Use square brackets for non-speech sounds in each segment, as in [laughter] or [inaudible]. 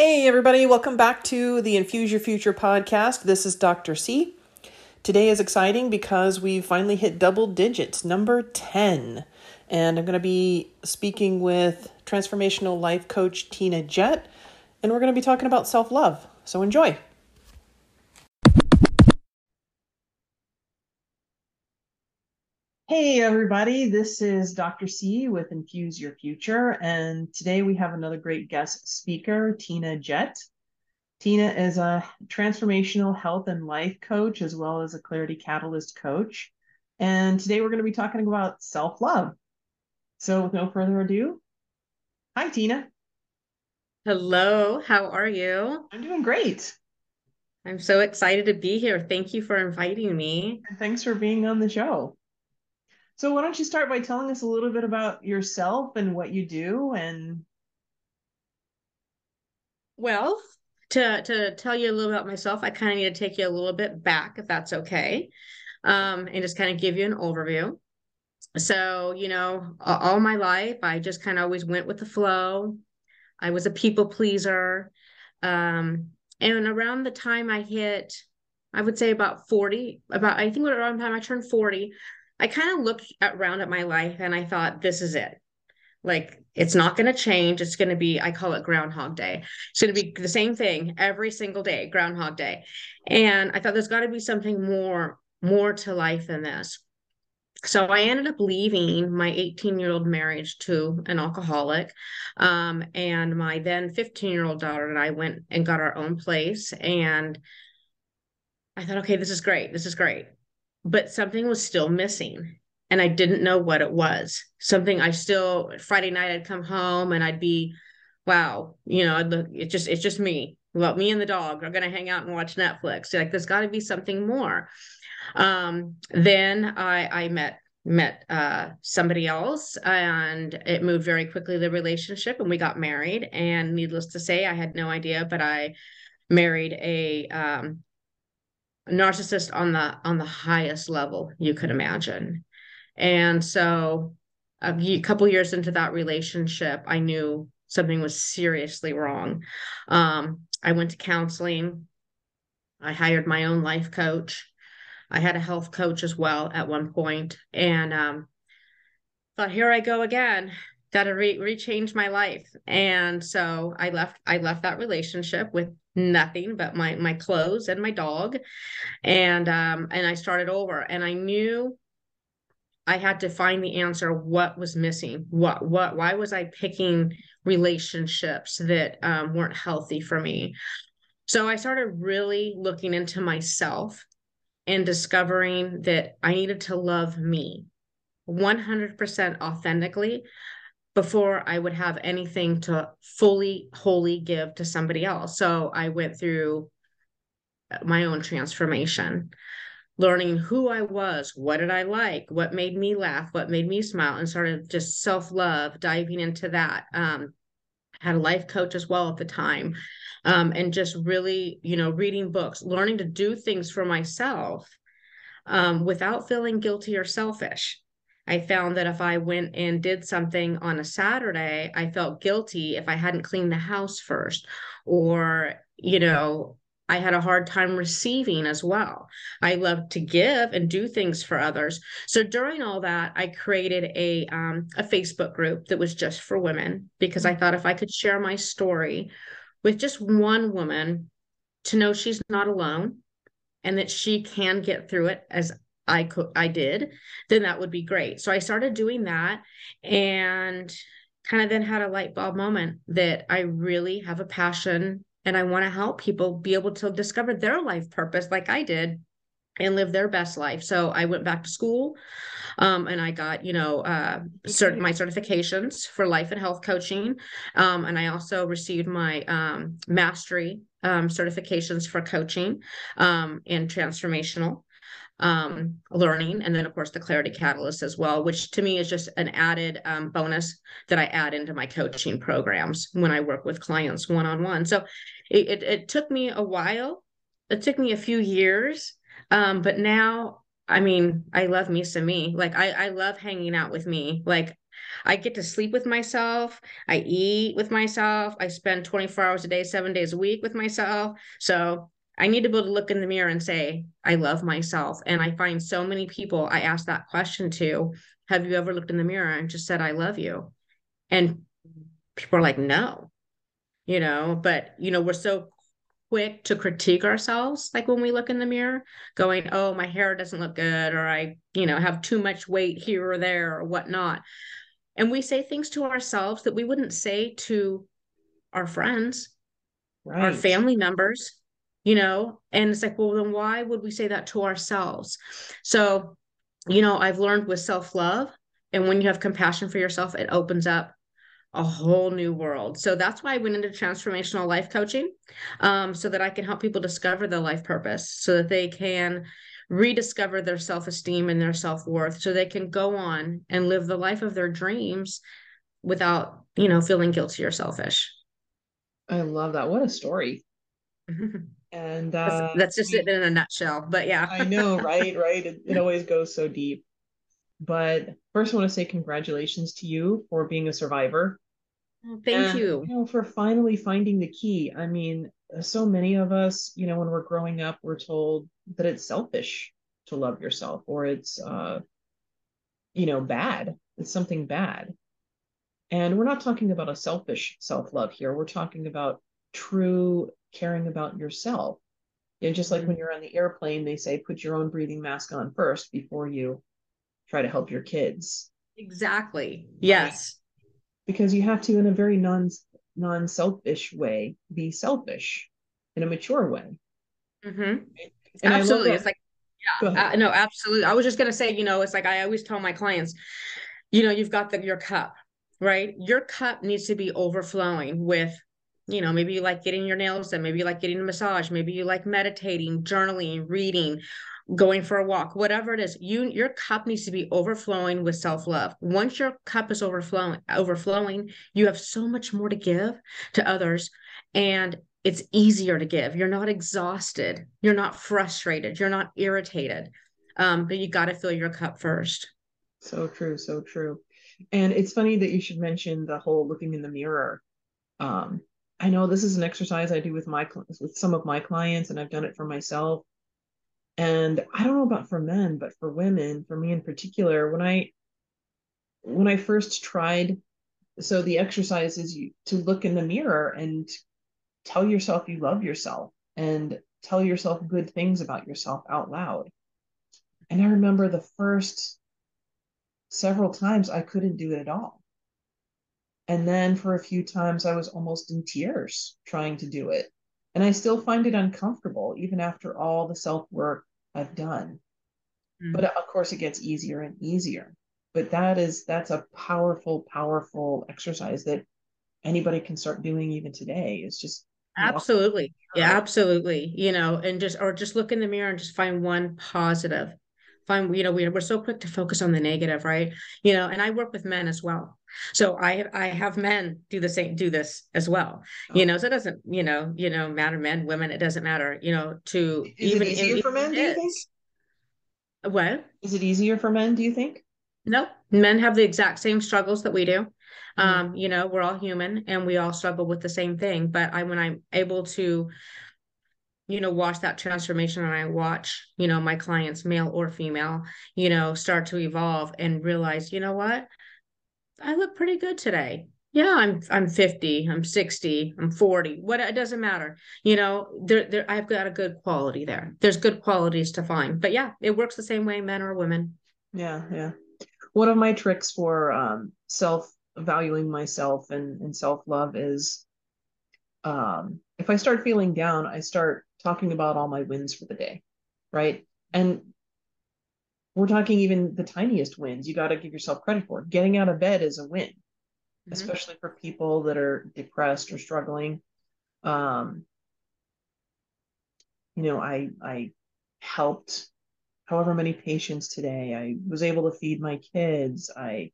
Hey, everybody, welcome back to the Infuse Your Future podcast. This is Dr. C. Today is exciting because we finally hit double digits, number 10. And I'm going to be speaking with transformational life coach Tina Jett, and we're going to be talking about self love. So enjoy. Hey, everybody, this is Dr. C with Infuse Your Future, and today we have another great guest speaker, Tina Jett. Tina is a transformational health and life coach as well as a clarity catalyst coach. And today we're going to be talking about self love. So, with no further ado, hi, Tina. Hello, how are you? I'm doing great. I'm so excited to be here. Thank you for inviting me. And thanks for being on the show. So why don't you start by telling us a little bit about yourself and what you do and well, to to tell you a little about myself, I kind of need to take you a little bit back if that's okay. Um, and just kind of give you an overview. So, you know, all my life I just kind of always went with the flow. I was a people pleaser. Um, and around the time I hit I would say about 40, about I think around the time I turned 40, I kind of looked around at my life and I thought, this is it. Like, it's not going to change. It's going to be, I call it Groundhog Day. It's going to be the same thing every single day, Groundhog Day. And I thought there's got to be something more, more to life than this. So I ended up leaving my 18 year old marriage to an alcoholic. Um, and my then 15 year old daughter and I went and got our own place. And I thought, okay, this is great. This is great but something was still missing and I didn't know what it was. Something I still Friday night I'd come home and I'd be, wow, you know, I'd look, it's just it's just me. Well, me and the dog are gonna hang out and watch Netflix. Like there's got to be something more. Um, then I I met met uh, somebody else and it moved very quickly the relationship and we got married and needless to say I had no idea but I married a um, narcissist on the on the highest level you could imagine. And so a couple years into that relationship i knew something was seriously wrong. Um, i went to counseling. I hired my own life coach. I had a health coach as well at one point and um, thought here i go again. Got to re- rechange my life. And so i left i left that relationship with nothing but my my clothes and my dog. And um and i started over and i knew i had to find the answer what was missing. What what why was i picking relationships that um, weren't healthy for me? So i started really looking into myself and discovering that i needed to love me 100% authentically before I would have anything to fully, wholly give to somebody else. So I went through my own transformation, learning who I was, what did I like, what made me laugh, what made me smile, and started just self love, diving into that. Um, had a life coach as well at the time, um, and just really, you know, reading books, learning to do things for myself um, without feeling guilty or selfish. I found that if I went and did something on a Saturday, I felt guilty if I hadn't cleaned the house first, or, you know, I had a hard time receiving as well. I love to give and do things for others. So during all that, I created a um, a Facebook group that was just for women because I thought if I could share my story with just one woman to know she's not alone and that she can get through it as I could I did, then that would be great. So I started doing that and kind of then had a light bulb moment that I really have a passion and I want to help people be able to discover their life purpose like I did and live their best life. So I went back to school um, and I got, you know, uh, cert- my certifications for life and health coaching. Um, and I also received my um, mastery um, certifications for coaching um, and transformational um, learning, and then of course the Clarity Catalyst as well, which to me is just an added um, bonus that I add into my coaching programs when I work with clients one on one. So it, it, it took me a while. It took me a few years, um, but now I mean, I love me some me. Like I, I love hanging out with me. Like I get to sleep with myself. I eat with myself. I spend 24 hours a day, seven days a week with myself. So I need to be able to look in the mirror and say, I love myself. And I find so many people I ask that question to, have you ever looked in the mirror and just said, I love you? And people are like, no, you know, but, you know, we're so quick to critique ourselves like when we look in the mirror going oh my hair doesn't look good or i you know have too much weight here or there or whatnot and we say things to ourselves that we wouldn't say to our friends right. our family members you know? And it's like well then why would we say that to ourselves? So you know i've learned with self-love and when you have compassion for yourself it opens up a whole new world. So that's why i went into transformational life coaching um, so that i can help people discover their life purpose so that they can rediscover their self-esteem and their self-worth so they can go on and live the life of their dreams without you know feeling guilty or selfish. I love that. What a story [laughs] and uh, that's, that's just it in a nutshell but yeah. I know [laughs] right right? It, it always goes so deep. But first i want to say congratulations to you for being a survivor. Oh, thank and, you. you know for finally finding the key. I mean so many of us you know when we're growing up we're told that it's selfish to love yourself or it's uh you know bad. It's something bad. And we're not talking about a selfish self-love here. We're talking about true caring about yourself. You know, just like when mm-hmm. you're on the airplane, they say put your own breathing mask on first before you try to help your kids. Exactly. Yes. Because you have to, in a very non non selfish way, be selfish in a mature way. Mm-hmm. Absolutely. It's like, yeah, uh, no, absolutely. I was just gonna say, you know, it's like I always tell my clients, you know, you've got the your cup, right? Your cup needs to be overflowing with you know maybe you like getting your nails done maybe you like getting a massage maybe you like meditating journaling reading going for a walk whatever it is you your cup needs to be overflowing with self-love. Once your cup is overflowing overflowing you have so much more to give to others and it's easier to give. You're not exhausted. You're not frustrated. You're not irritated. Um, but you got to fill your cup first. So true so true. And it's funny that you should mention the whole looking in the mirror um, I know this is an exercise I do with my with some of my clients, and I've done it for myself. And I don't know about for men, but for women, for me in particular, when I when I first tried, so the exercise is you to look in the mirror and tell yourself you love yourself and tell yourself good things about yourself out loud. And I remember the first several times I couldn't do it at all. And then for a few times, I was almost in tears trying to do it. And I still find it uncomfortable, even after all the self work I've done. Mm-hmm. But of course, it gets easier and easier. But that is, that's a powerful, powerful exercise that anybody can start doing even today. It's just absolutely yeah absolutely you know and just or just look in the mirror and just find one positive find you know we're, we're so quick to focus on the negative right you know and i work with men as well so i i have men do the same do this as well. Oh. you know so it doesn't you know you know matter men women it doesn't matter you know to is even it easier in, for men do you think? What? Is it easier for men do you think? No men have the exact same struggles that we do. Mm-hmm. um you know we're all human and we all struggle with the same thing but i when i'm able to you know watch that transformation and i watch you know my clients male or female you know start to evolve and realize you know what i look pretty good today. Yeah i'm i'm 50 i'm 60 i'm 40 what it doesn't matter. You know there there i've got a good quality there. There's good qualities to find. But yeah it works the same way men or women. Yeah yeah. One of my tricks for um self valuing myself and and self love is um if i start feeling down i start talking about all my wins for the day, right? And we're talking even the tiniest wins you got to give yourself credit for. Getting out of bed is a win, mm-hmm. especially for people that are depressed or struggling. Um, you know, I I helped however many patients today. I was able to feed my kids. I,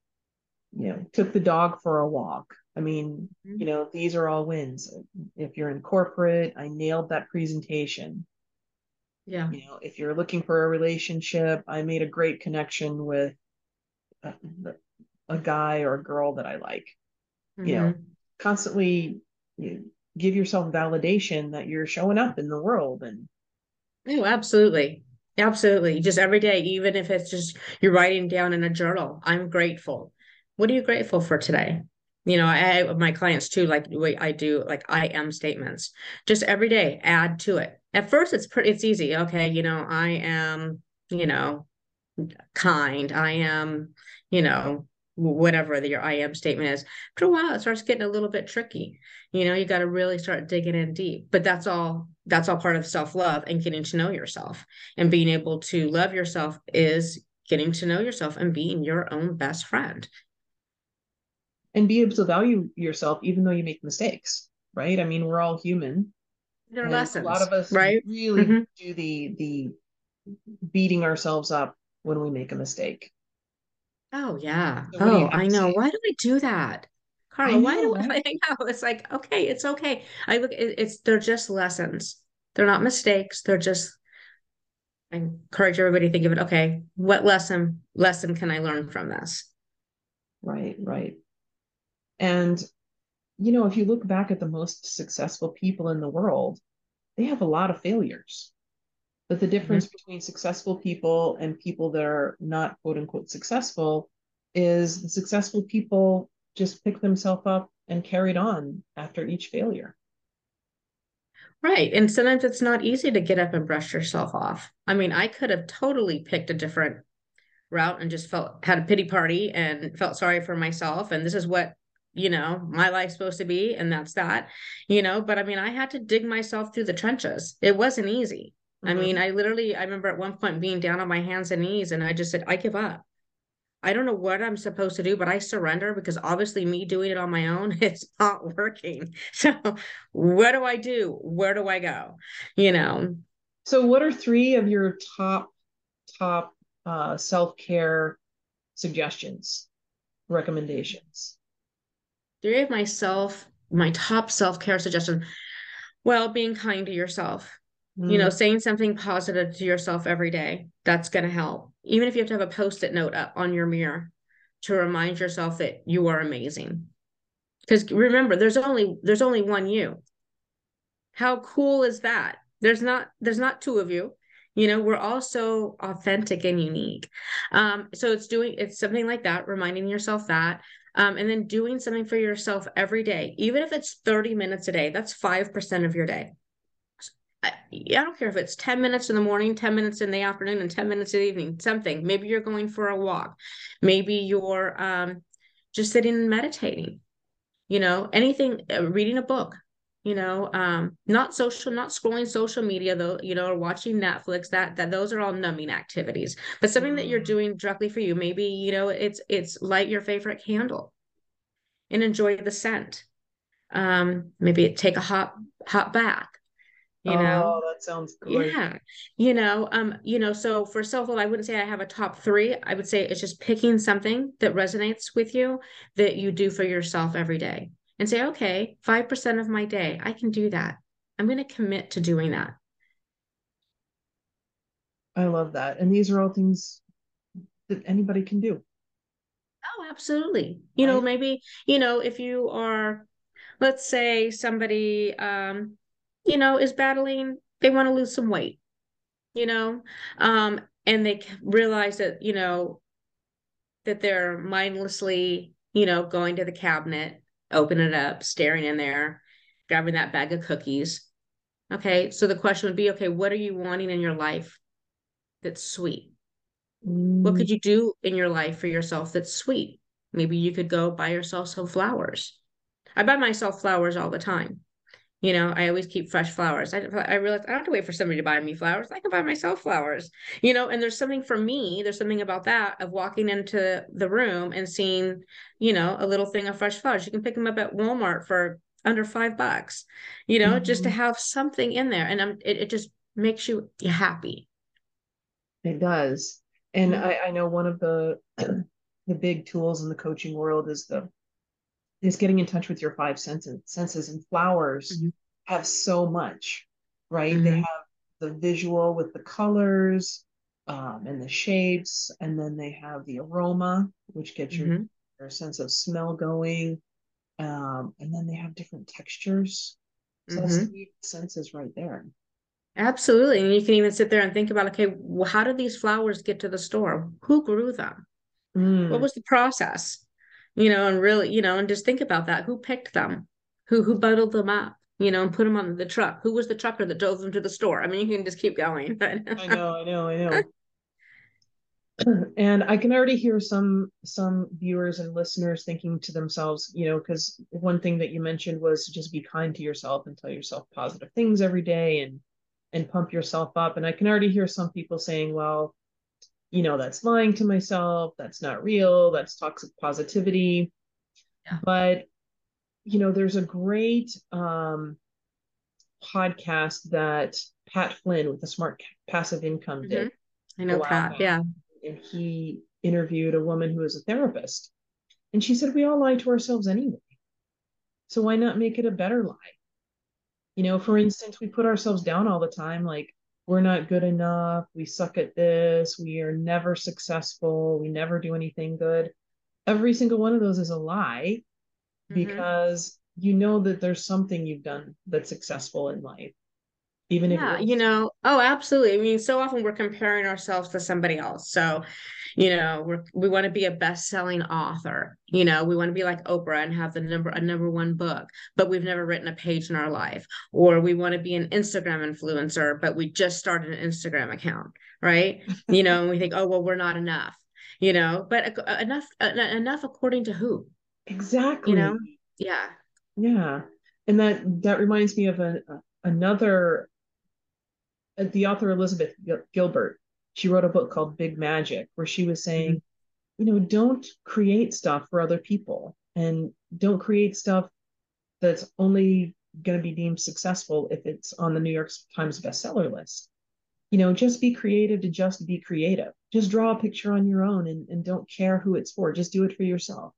you know, took the dog for a walk. I mean, mm-hmm. you know, these are all wins. If you're in corporate, I nailed that presentation. Yeah. You know, if you're looking for a relationship, I made a great connection with uh, the, a guy or a girl that I like. Mm-hmm. You know, mm-hmm. constantly you know, give yourself validation that you're showing up in the world and Oh, absolutely. Absolutely. Just every day, even if it's just you're writing down in a journal, I'm grateful. What are you grateful for today? You know, I my clients too, like the I do, like I am statements. Just every day, add to it. At first, it's pretty, it's easy. Okay, you know, I am, you know, kind. I am, you know, whatever the, your I am statement is. After a while, it starts getting a little bit tricky. You know, you got to really start digging in deep. But that's all. That's all part of self love and getting to know yourself. And being able to love yourself is getting to know yourself and being your own best friend. And be able to value yourself even though you make mistakes, right? I mean, we're all human. Lessons. A lot of us right? really mm-hmm. do the the beating ourselves up when we make a mistake. Oh yeah. So oh, I know. Why do I do that? Carla, why do I, I know? [laughs] It's like, okay, it's okay. I look it, it's they're just lessons. They're not mistakes. They're just I encourage everybody to think of it, okay, what lesson lesson can I learn from this? Right, right. And you know, if you look back at the most successful people in the world, they have a lot of failures. But the difference mm-hmm. between successful people and people that are not quote unquote successful is the successful people just pick themselves up and carried on after each failure. Right. And sometimes it's not easy to get up and brush yourself off. I mean, I could have totally picked a different route and just felt had a pity party and felt sorry for myself. And this is what, you know, my life's supposed to be. And that's that, you know. But I mean, I had to dig myself through the trenches. It wasn't easy. Mm-hmm. I mean, I literally, I remember at one point being down on my hands and knees and I just said, I give up. I don't know what I'm supposed to do, but I surrender because obviously me doing it on my own [laughs] is not working. [laughs] So what do I do? Where do I go? You know. So what are three of your top top uh, self-care suggestions, recommendations? Three of myself, my top self-care suggestions. Well, being kind to yourself Mm. You know, mm. saying something positive to yourself every day, that's going to help. Even if you have to have a post it note up on your mirror to remind yourself that you are amazing. Because remember, there's only there's only one you. How cool is that? There's not there's not two of you. You know, we're all so authentic and unique. Um, so it's doing it's something like that, reminding yourself that. Um, and then doing something for yourself every day, even if it's 30 minutes a day, that's 5% of your day. I, I don't care if it's 10 minutes in the morning, 10 minutes in the afternoon, and 10 minutes in the evening, something. Maybe you're going for a walk. Maybe you're um, just sitting and meditating, you know, anything, uh, reading a book, you know, um, not social, not scrolling social media though, you know, or watching Netflix, that, that those are all numbing activities, but something that you're mm. doing directly for you. Maybe, you know, it's, it's light your favorite candle and enjoy the scent. Um, maybe take a hot, hot bath you know oh, that sounds great yeah you know um you know so for self-love i wouldn't say i have a top three i would say it's just picking something that resonates with you that you do for yourself every day and say okay 5% of my day i can do that. I'm going to commit to doing that. I love that. And these are all things that anybody can do. Oh absolutely. You right? know maybe you know if you are let's say somebody um you know, is battling, they want to lose some weight, you know, um, and they realize that, you know, that they're mindlessly, you know, going to the cabinet, open it up, staring in there, grabbing that bag of cookies. Okay. So the question would be, okay, what are you wanting in your life that's sweet? Mm. What could you do in your life for yourself that's sweet? Maybe you could go buy yourself some flowers. I buy myself flowers all the time. You know, I always keep fresh flowers. I, I realize I don't have to wait for somebody to buy me flowers. I can buy myself flowers, you know, and there's something for me, there's something about that of walking into the room and seeing, you know, a little thing of fresh flowers. You can pick them up at Walmart for under five bucks, you know, mm-hmm. just to mm-hmm. have something in there. And I'm, it, it just makes you happy. It does. And mm-hmm. I, I know one of the, [clears throat] the big tools in the coaching world is the is getting in touch with your five senses senses and flowers mm-hmm. have so much right mm-hmm. they have the visual with the colors um, and the shapes and then they have the aroma which gets your, mm-hmm. or a sense of smell going. Um, and then they have different textures. So mm-hmm. that's three senses right there. Absolutely. And you can even sit there and think about, okay, well, how did these flowers get to the store? Who grew them? Mm. What was the process? You know, and really, you know, and just think about that. Who picked them? Who who bundled them up? You know, and put them on the truck. Who was the trucker that drove them to the store? I mean, you can just keep going. [laughs] I know, I know, I know. [laughs] and i can already hear some some viewers and listeners thinking to themselves you know because one thing that you mentioned was just be kind to yourself and tell yourself positive things every day and and pump yourself up and i can already hear some people saying well you know that's lying to myself that's not real that's toxic positivity yeah. but you know there's a great um podcast that pat flynn with the smart passive income mm-hmm. did i know pat yeah and he interviewed a woman who is a therapist. And she said, We all lie to ourselves anyway. So why not make it a better lie? You know, for instance, we put ourselves down all the time, like, we're not good enough, we suck at this, we are never successful, we never do anything good. Every single one of those is a lie mm-hmm. because you know that there's something you've done that's successful in life even yeah, if you know oh absolutely i mean so often we're comparing ourselves to somebody else so you know we're, we want to be a best-selling author. You know we want to be like oprah and have the number a number one book but we've never written a page in our life. Or we want to be an instagram influencer but we just started an instagram account right? You know and we think oh well we're not enough you know? But enough enough according to who? Exactly. you know? Yeah. Yeah. And that that reminds me of a, another uh, the author Elizabeth Gilbert, she wrote a book called Big Magic, where she was saying, mm-hmm. you know, don't create stuff for other people and don't create stuff that's only going to be deemed successful if it's on the New York Times bestseller list. You know, just be creative to just be creative. Just draw a picture on your own and, and don't care who it's for. Just do it for yourself.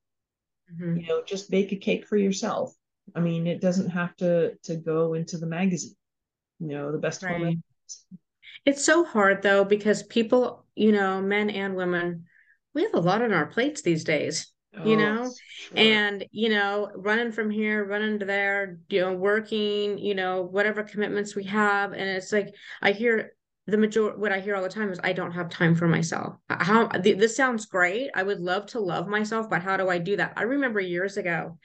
Mm-hmm. You know, just bake a cake for yourself. I mean, it doesn't have to to go into the magazine. You know, the best right. woman it's so hard though, because people, you know, men and women, we have a lot on our plates these days, oh, you know, sure. and, you know, running from here, running to there, you know, working, you know, whatever commitments we have. And it's like, I hear the major what I hear all the time is, I don't have time for myself. Uh, how this sounds great. I would love to love myself, but how do I do that? I remember years ago,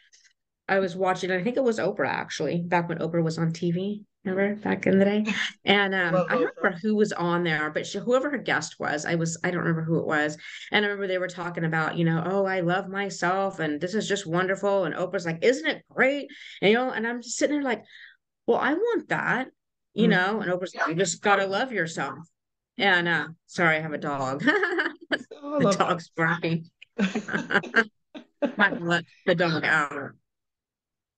I was watching, I think it was Oprah actually, back when Oprah was on TV. Remember back in the day? And um, I don't remember who was on there, but she, whoever her guest was, I was, I don't remember who it was. And I remember they were talking about, you know, oh, I love myself and this is just wonderful. And Oprah's like, isn't it great? And, you know, and I'm just sitting there like, well, I want that, you mm know, and Oprah's like, you just got to love yourself. And uh, sorry, I have a dog. [laughs] oh, the dog's barking. [laughs] [laughs] Might let the dog out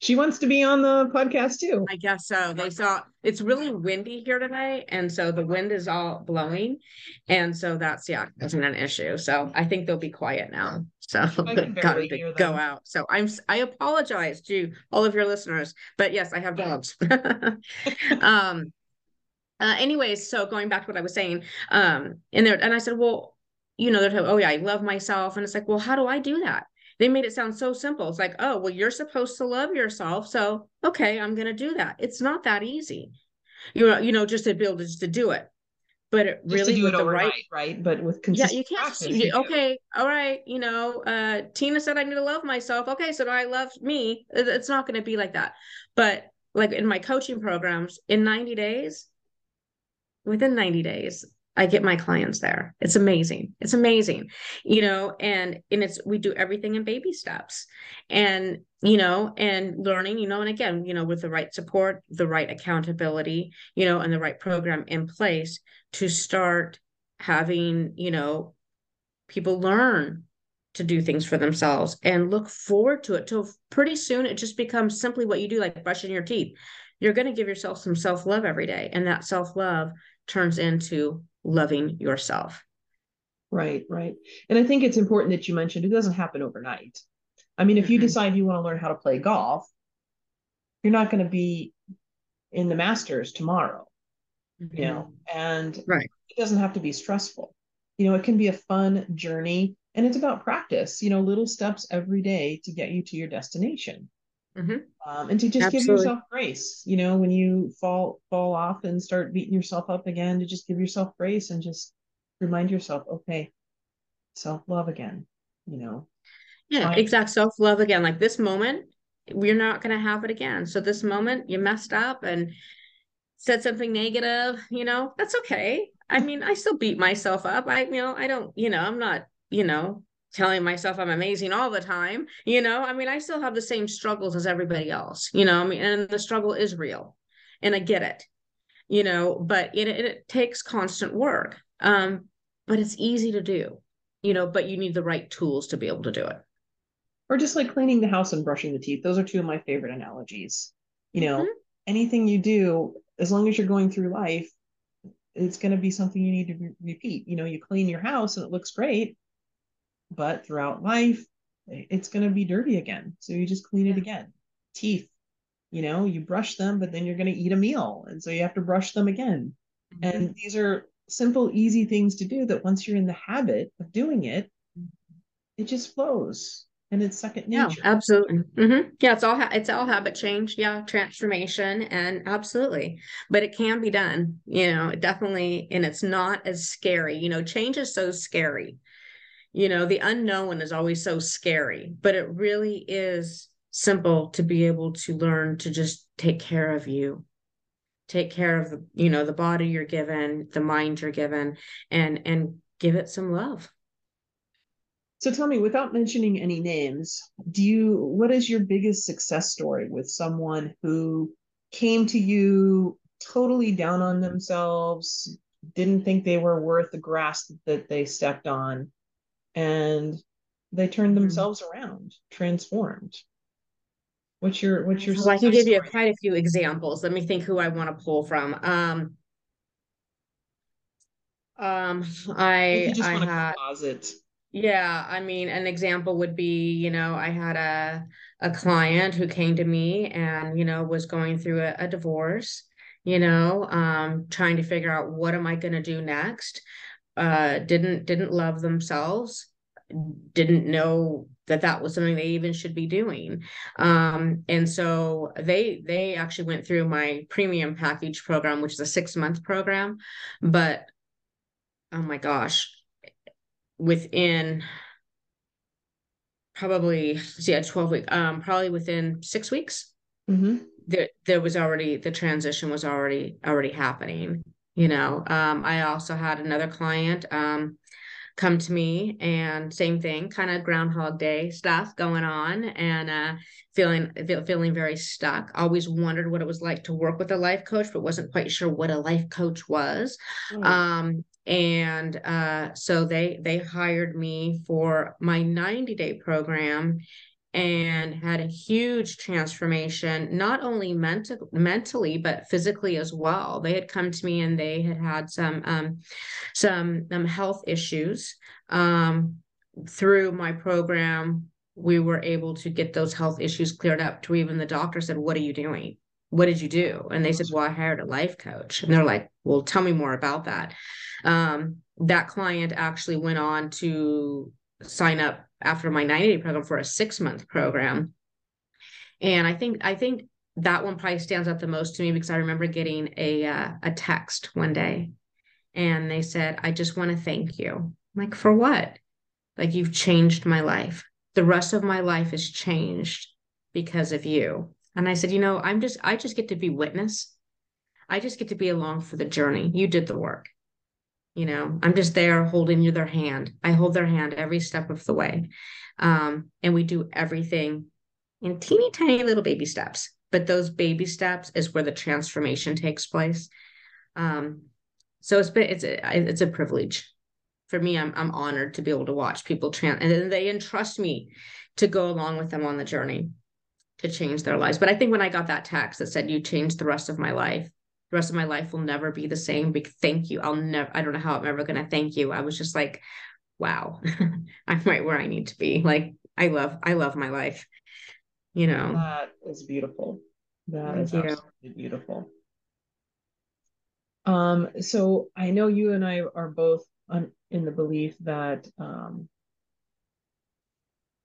she wants to be on the podcast too. I guess so. They saw it's really windy here today, and so the wind is all blowing, and so that's yeah, isn't an issue. So I think they'll be quiet now. So [laughs] got to go out. So I'm I apologize to all of your listeners, but yes, I have dogs. [laughs] um. Uh, anyways, so going back to what I was saying, um, in there, and I said, well, you know, they're oh yeah, I love myself, and it's like, well, how do I do that? They made it sound so simple. It's like, oh, well, you're supposed to love yourself. So, okay, I'm going to do that. It's not that easy. You know, you know, just to be able to, just to do it. But it really with the right, right? But with consistent yeah, you can't. Practice, you, okay, all right. You know, uh, Tina said I need to love myself. Okay, so I love me. It's not going to be like that. But like in my coaching programs, in 90 days, within 90 days, I get my clients there. It's amazing. It's amazing. You know, and and it's we do everything in baby steps. And you know, and learning, you know, and again, you know, with the right support, the right accountability, you know, and the right program in place to start having, you know, people learn to do things for themselves and look forward to it till pretty soon it just becomes simply what you do like brushing your teeth you're going to give yourself some self-love every day and that self-love turns into loving yourself. Right, right. And I think it's important that you mentioned it doesn't happen overnight. I mean, if you mm-hmm. decide you want to learn how to play golf, you're not going to be in the Masters tomorrow, mm-hmm. you know, and right. it doesn't have to be stressful. You know, it can be a fun journey and it's about practice, you know, little steps every day to get you to your destination. Mm-hmm. Um, and to just Absolutely. give yourself grace, you know, when you fall fall off and start beating yourself up again, to just give yourself grace and just remind yourself, okay, self love again, you know. Yeah, Fine. exact self love again. Like this moment, we're not going to have it again. So this moment, you messed up and said something negative, you know, that's okay. I mean, I still beat myself up. I, you know, I don't, you know, I'm not, you know, telling myself I'm amazing all the time. You know, I mean, I still have the same struggles as everybody else, you know, I mean, and the struggle is real and I get it, you know, but it, it takes constant work. Um, but it's easy to do, you know, but you need the right tools to be able to do it. Or just like cleaning the house and brushing the teeth. Those are two of my favorite analogies. You know, mm-hmm. anything you do, as long as you're going through life, it's going to be something you need to re- repeat. You know, you clean your house and it looks great, but throughout life, it's going to be dirty again. So you just clean it again. Teeth, you know, you brush them, but then you're going to eat a meal. And so you have to brush them again. Mm-hmm. And these are simple, easy things to do that once you're in the habit of doing it, it just flows and it's second nature. Yeah, absolutely. Mm-hmm. Yeah, it's all ha- it's all habit change. Yeah, transformation, and absolutely. But it can be done. You know, definitely, and it's not as scary. You know, change is so scary. You know, the unknown is always so scary, but it really is simple to be able to learn to just take care of you. Take care of the you know the body you're given the mind you're given and and give it some love. So tell me, without mentioning any names, do you what is your biggest success story with someone who came to you totally down on themselves, didn't think they were worth the grass that they stepped on, and they turned mm-hmm. themselves around, transformed? What's your what's your? Well, I can give story? you quite a few examples. Let me think who I want to pull from. Um, um, I I had, closet yeah, I mean, an example would be, you know, I had a a client who came to me and, you know, was going through a, a divorce, you know, um, trying to figure out what am I going to do next. Uh, didn't didn't love themselves, didn't know that that was something they even should be doing. Um, and so they they actually went through my premium package program, which is a six month program, but oh my gosh within probably yeah 12 week um probably within six weeks mm-hmm. there there was already the transition was already already happening you know um i also had another client um come to me and same thing kind of groundhog day stuff going on and uh feeling feeling very stuck always wondered what it was like to work with a life coach but wasn't quite sure what a life coach was mm. um and uh, so they they hired me for my 90 day program and had a huge transformation not only mental mentally but physically as well. They had come to me and they had had some um, some um, health issues. Um, through my program we were able to get those health issues cleared up to even the doctor said what are you doing? What did you do? And they said well i hired a life coach. And they're like well tell me more about that. Um, that client actually went on to sign up after my 90 day program for a six month program. And I think, I think that one probably stands out the most to me because I remember getting a, uh, a text one day and they said, I just want to thank you. I'm like, for what? Like, you've changed my life. The rest of my life is changed because of you. And I said, you know, I'm just, I just get to be witness. I just get to be along for the journey. You did the work you know i'm just there holding their hand. I hold their hand every step of the way. Um, and we do everything in teeny tiny little baby steps but those baby steps is where the transformation takes place. Um, so it's been it's a it's a privilege. For me i'm i'm honored to be able to watch people trans and then they entrust me to go along with them on the journey to change their lives. But i think when i got that text that said you changed the rest of my life the rest of my life will never be the same. Big thank you. I'll never, I don't know how I'm ever going to thank you. I was just like, wow, [laughs] I'm right where I need to be. Like, I love, I love my life. You know, that is beautiful. That is absolutely beautiful. Um, so I know you and I are both on, in the belief that um,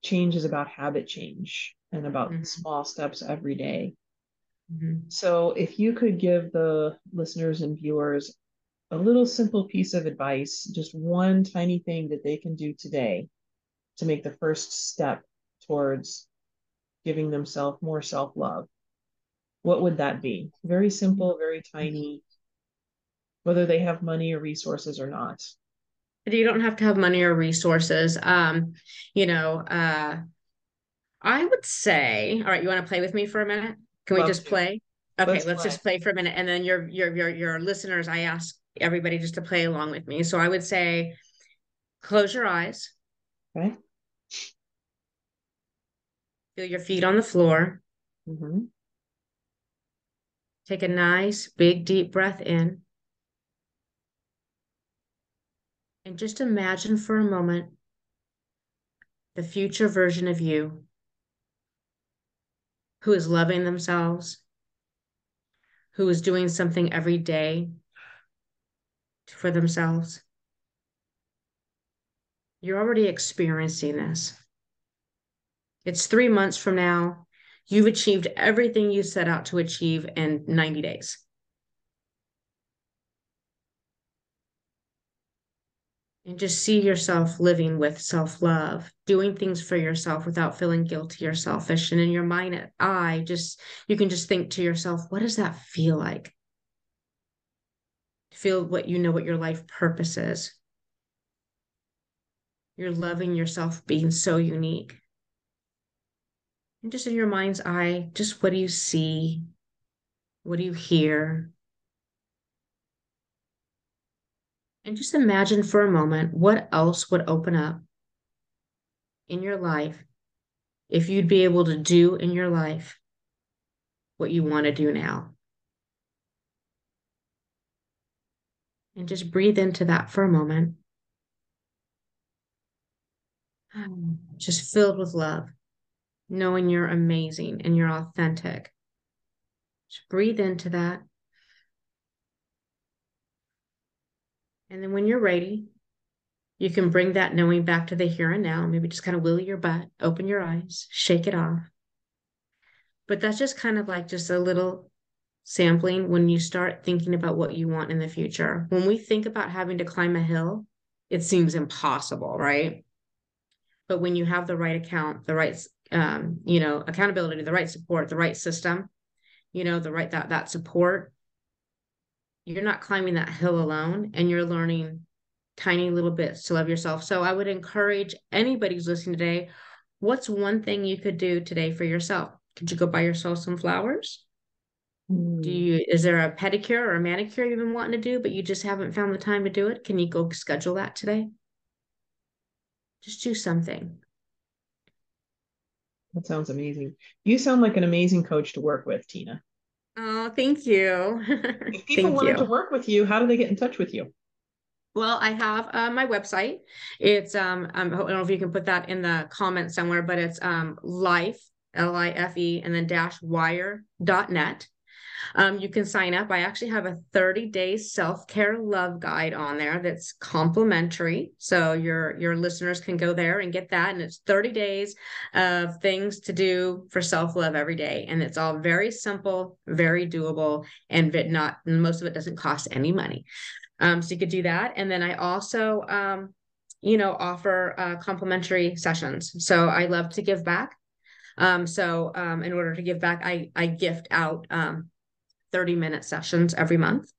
change is about habit change and about mm-hmm. small steps every day. Mm-hmm. So, if you could give the listeners and viewers a little simple piece of advice, just one tiny thing that they can do today to make the first step towards giving themselves more self love, what would that be? Very simple, very tiny, whether they have money or resources or not. You don't have to have money or resources. Um, you know, uh, I would say, all right, you want to play with me for a minute? Can Love we just to. play? Okay, let's, let's just play for a minute. And then your your your your listeners, I ask everybody just to play along with me. So I would say close your eyes. Okay. Feel your feet on the floor. Mm-hmm. Take a nice, big, deep breath in. And just imagine for a moment the future version of you who is loving themselves, who is doing something every day for themselves. You're already experiencing this. It's three months from now. You've achieved everything you set out to achieve in 90 days. And just see yourself living with self love, doing things for yourself without feeling guilty or selfish. And in your mind, I just, you can just think to yourself, what does that feel like? Feel what you know what your life purpose is. You're loving yourself being so unique. And just in your mind's eye, just what do you see? What do you hear? And just imagine for a moment what else would open up in your life if you'd be able to do in your life what you want to do now. And just breathe into that for a moment. [sighs] Just filled with love knowing you're amazing and you're authentic. Just breathe into that. And then when you're ready, you can bring that knowing back to the here and now. Maybe just kind of wiggle your butt, open your eyes, shake it off. But that's just kind of like just a little sampling when you start thinking about what you want in the future. When we think about having to climb a hill, it seems impossible, right? But when you have the right account, the right um, you know, accountability, the right support, the right system, you know, the right that that support, you're not climbing that hill alone and you're learning tiny little bits to love yourself. So I would encourage anybody who's listening today, what's one thing you could do today for yourself? Could you go buy yourself some flowers? Mm. Do you is there a pedicure or a manicure you've been wanting to do, but you just haven't found the time to do it? Can you go schedule that today? Just do something. That sounds amazing. You sound like an amazing coach to work with, Tina. Oh, thank you. [laughs] if people wanted you. to work with you, how do they get in touch with you? Well, I have uh, my website. It's um, I don't know if you can put that in the comments somewhere, but it's um, life L I F E and then dash wire dot net. Um, you can sign up. I actually have a 30 day self care love guide on there that's complimentary. So your your listeners can go there and get that. And it's 30 days of things to do for self love every day. And it's all very simple, very doable, and not most of it doesn't cost any money. Um, so you could do that. And then I also um, you know, offer uh, complimentary sessions. So I love to give back. Um, so um, in order to give back, I I gift out um, 30 minute sessions every month.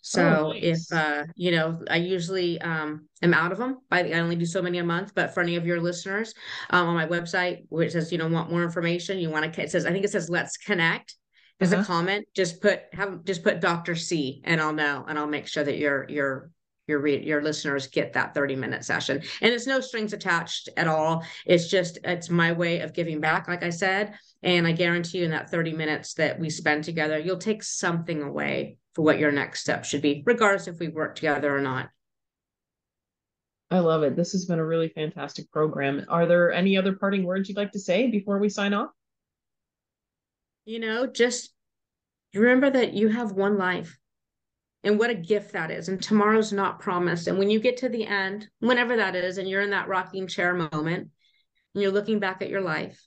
So oh, nice. if uh, you know, I usually um am out of them. I, I only do so many a month. But for any of your listeners, um, on my website, which says you know want more information, you want to it says I think it says let's connect. As uh-huh. a comment, just put have just put Dr. C, and I'll know, and I'll make sure that your your your re- your listeners get that 30 minute session and it's no strings attached at all it's just it's my way of giving back like i said and I guarantee you in that 30 minutes that we spend together, you'll take something away for what your next step should be, regardless if we work together or not. I love it. This has been a really fantastic program. Are there any other parting words you'd like to say before we sign off? You know, just remember that you have one life and what a gift that is. And tomorrow's not promised. And when you get to the end, whenever that is, and you're in that rocking chair moment, and you're looking back at your life,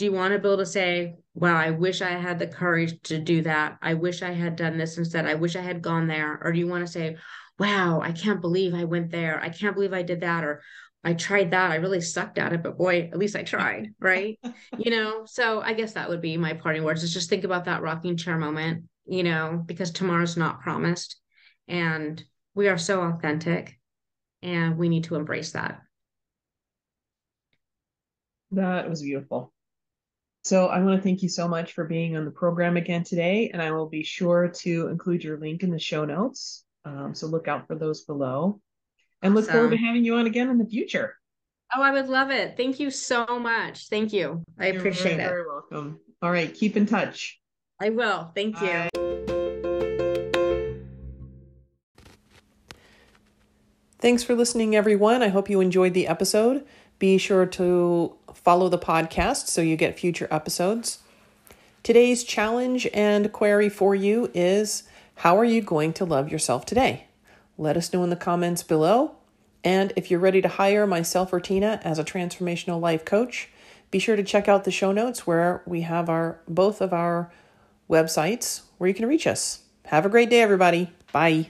do you want to be able to say, wow, I wish I had the courage to do that. I wish I had done this instead. I wish I had gone there. Or do you want to say, wow, I can't believe I went there. I can't believe I did that. Or I tried that. I really sucked at it, but boy, at least I tried. [laughs] Right. you know, so I guess that would be my parting words is just think about that rocking chair moment, you know, because tomorrow's not promised. And we are so authentic and we need to embrace that. That was beautiful. So I want to thank you so much for being on the program again today, and I will be sure to include your link in the show notes. Um, so look out for those below, and look forward to having you on again in the future. Oh, I would love it. Thank you so much. Thank you. I appreciate it. You're appreciate very, it. Very welcome. All right, keep in touch. I will. Thank Bye. you. Thanks for listening, everyone. I hope you enjoyed the episode. Be sure to follow the podcast so you get future episodes. Today's challenge and query for you is How are you going to love yourself today? Let us know in the comments below. And if you're ready to hire myself or Tina as a transformational life coach, be sure to check out the show notes where we have our both of our websites where you can reach us. Have a great day, everybody. Bye.